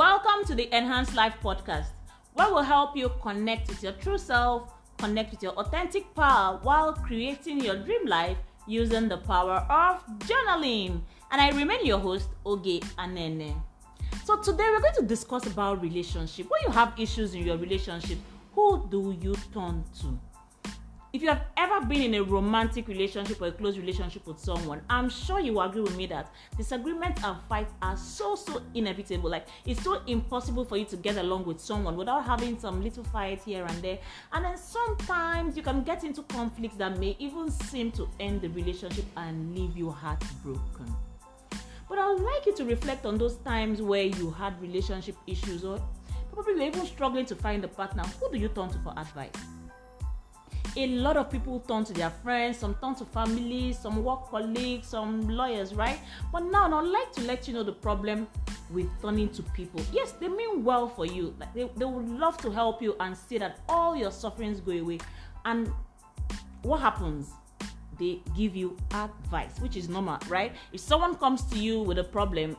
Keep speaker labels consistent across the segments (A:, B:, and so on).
A: Welcome to the Enhanced Life podcast, where we'll help you connect with your true self, connect with your authentic power while creating your dream life using the power of journaling. And I remain your host, Oge Anene. So today we're going to discuss about relationship. When you have issues in your relationship, who do you turn to? If you have ever been in a romantic relationship or a close relationship with someone, I'm sure you will agree with me that disagreements and fights are so so inevitable. Like it's so impossible for you to get along with someone without having some little fight here and there. And then sometimes you can get into conflicts that may even seem to end the relationship and leave you heartbroken. But I would like you to reflect on those times where you had relationship issues or probably you're even struggling to find a partner. Who do you turn to for advice? A lot of people turn to their friends, some turn to family, some work colleagues, some lawyers, right? But now, I'd like to let you know the problem with turning to people. Yes, they mean well for you. Like they, they would love to help you and see that all your sufferings go away. And what happens? They give you advice, which is normal, right? If someone comes to you with a problem,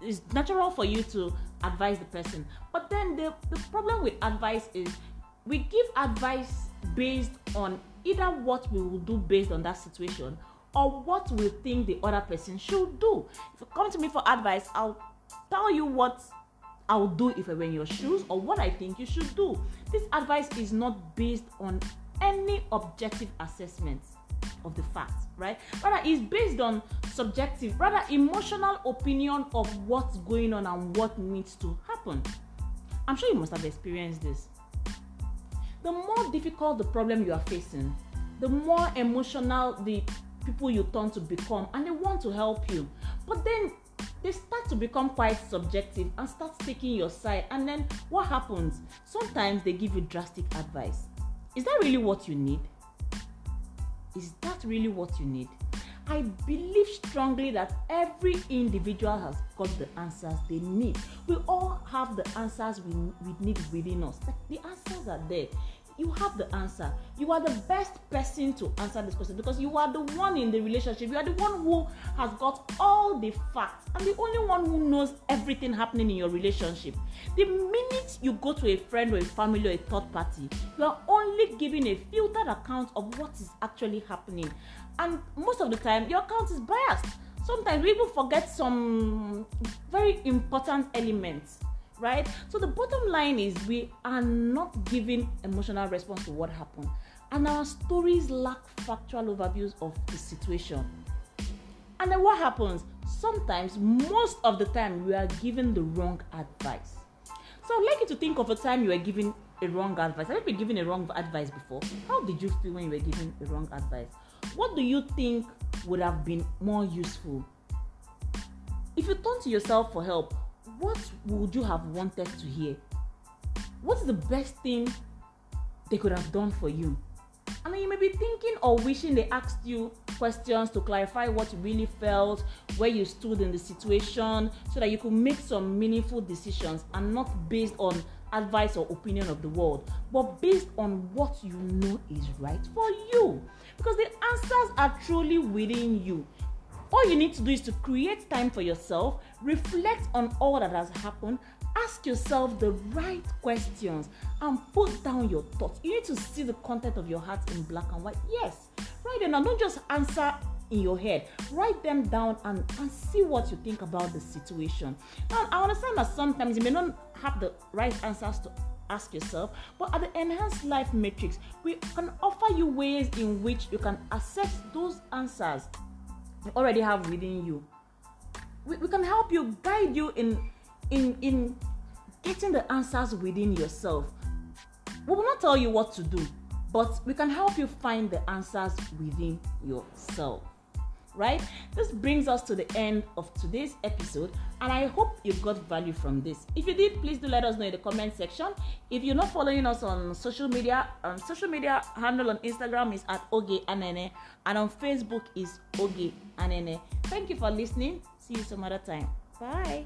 A: it's natural for you to advise the person. But then the, the problem with advice is we give advice based on either what we will do based on that situation or what we think the other person should do. If you come to me for advice, I'll tell you what I'll do if I in your shoes or what I think you should do. This advice is not based on any objective assessment of the facts, right? Rather, it's based on subjective, rather emotional opinion of what's going on and what needs to happen. I'm sure you must have experienced this the more difficult the problem you are facing, the more emotional the people you turn to become, and they want to help you. But then they start to become quite subjective and start taking your side. And then what happens? Sometimes they give you drastic advice. Is that really what you need? Is that really what you need? I believe strongly that every individual has got the answers they need. We all have the answers we, we need within us. The answers are there you have the answer. You are the best person to answer this question because you are the one in the relationship. You are the one who has got all the facts and the only one who knows everything happening in your relationship. The minute you go to a friend or a family or a third party, you are only giving a filtered account of what is actually happening. And most of the time, your account is biased. Sometimes we even forget some very important elements right? So the bottom line is we are not giving emotional response to what happened, and our stories lack factual overviews of the situation. And then what happens? Sometimes, most of the time, we are given the wrong advice. So I'd like you to think of a time you were given a wrong advice. Have you been given a wrong advice before? How did you feel when you were given a wrong advice? What do you think would have been more useful? If you turn to yourself for help, what would you have wanted to hear? What's the best thing they could have done for you? I mean, you may be thinking or wishing they asked you questions to clarify what you really felt, where you stood in the situation, so that you could make some meaningful decisions and not based on advice or opinion of the world, but based on what you know is write for you. Because the answers are truly within you. All you need to do is to create time for yourself, reflect on all that has happened, ask yourself the right questions, and put down your thoughts. You need to see the content of your heart in black and white. Yes, right down. Don't just answer in your head. Write them down and, and see what you think about the situation. Now, I understand that sometimes you may not have the right answers to ask yourself, but at the Enhanced Life Matrix, we can offer you ways in which you can assess those answers you already have within you. We, we can help you, guide you in in in getting the answers within yourself. We will not tell you what to do, but we can help you find the answers within yourself right? This brings us to the end of today's episode, and I hope you got value from this. If you did, please do let us know in the comment section. If you're not following us on social media, um, social media handle on Instagram is at Oge Anene, and on Facebook is Oge Anene. Thank you for listening. See you some other time. Bye.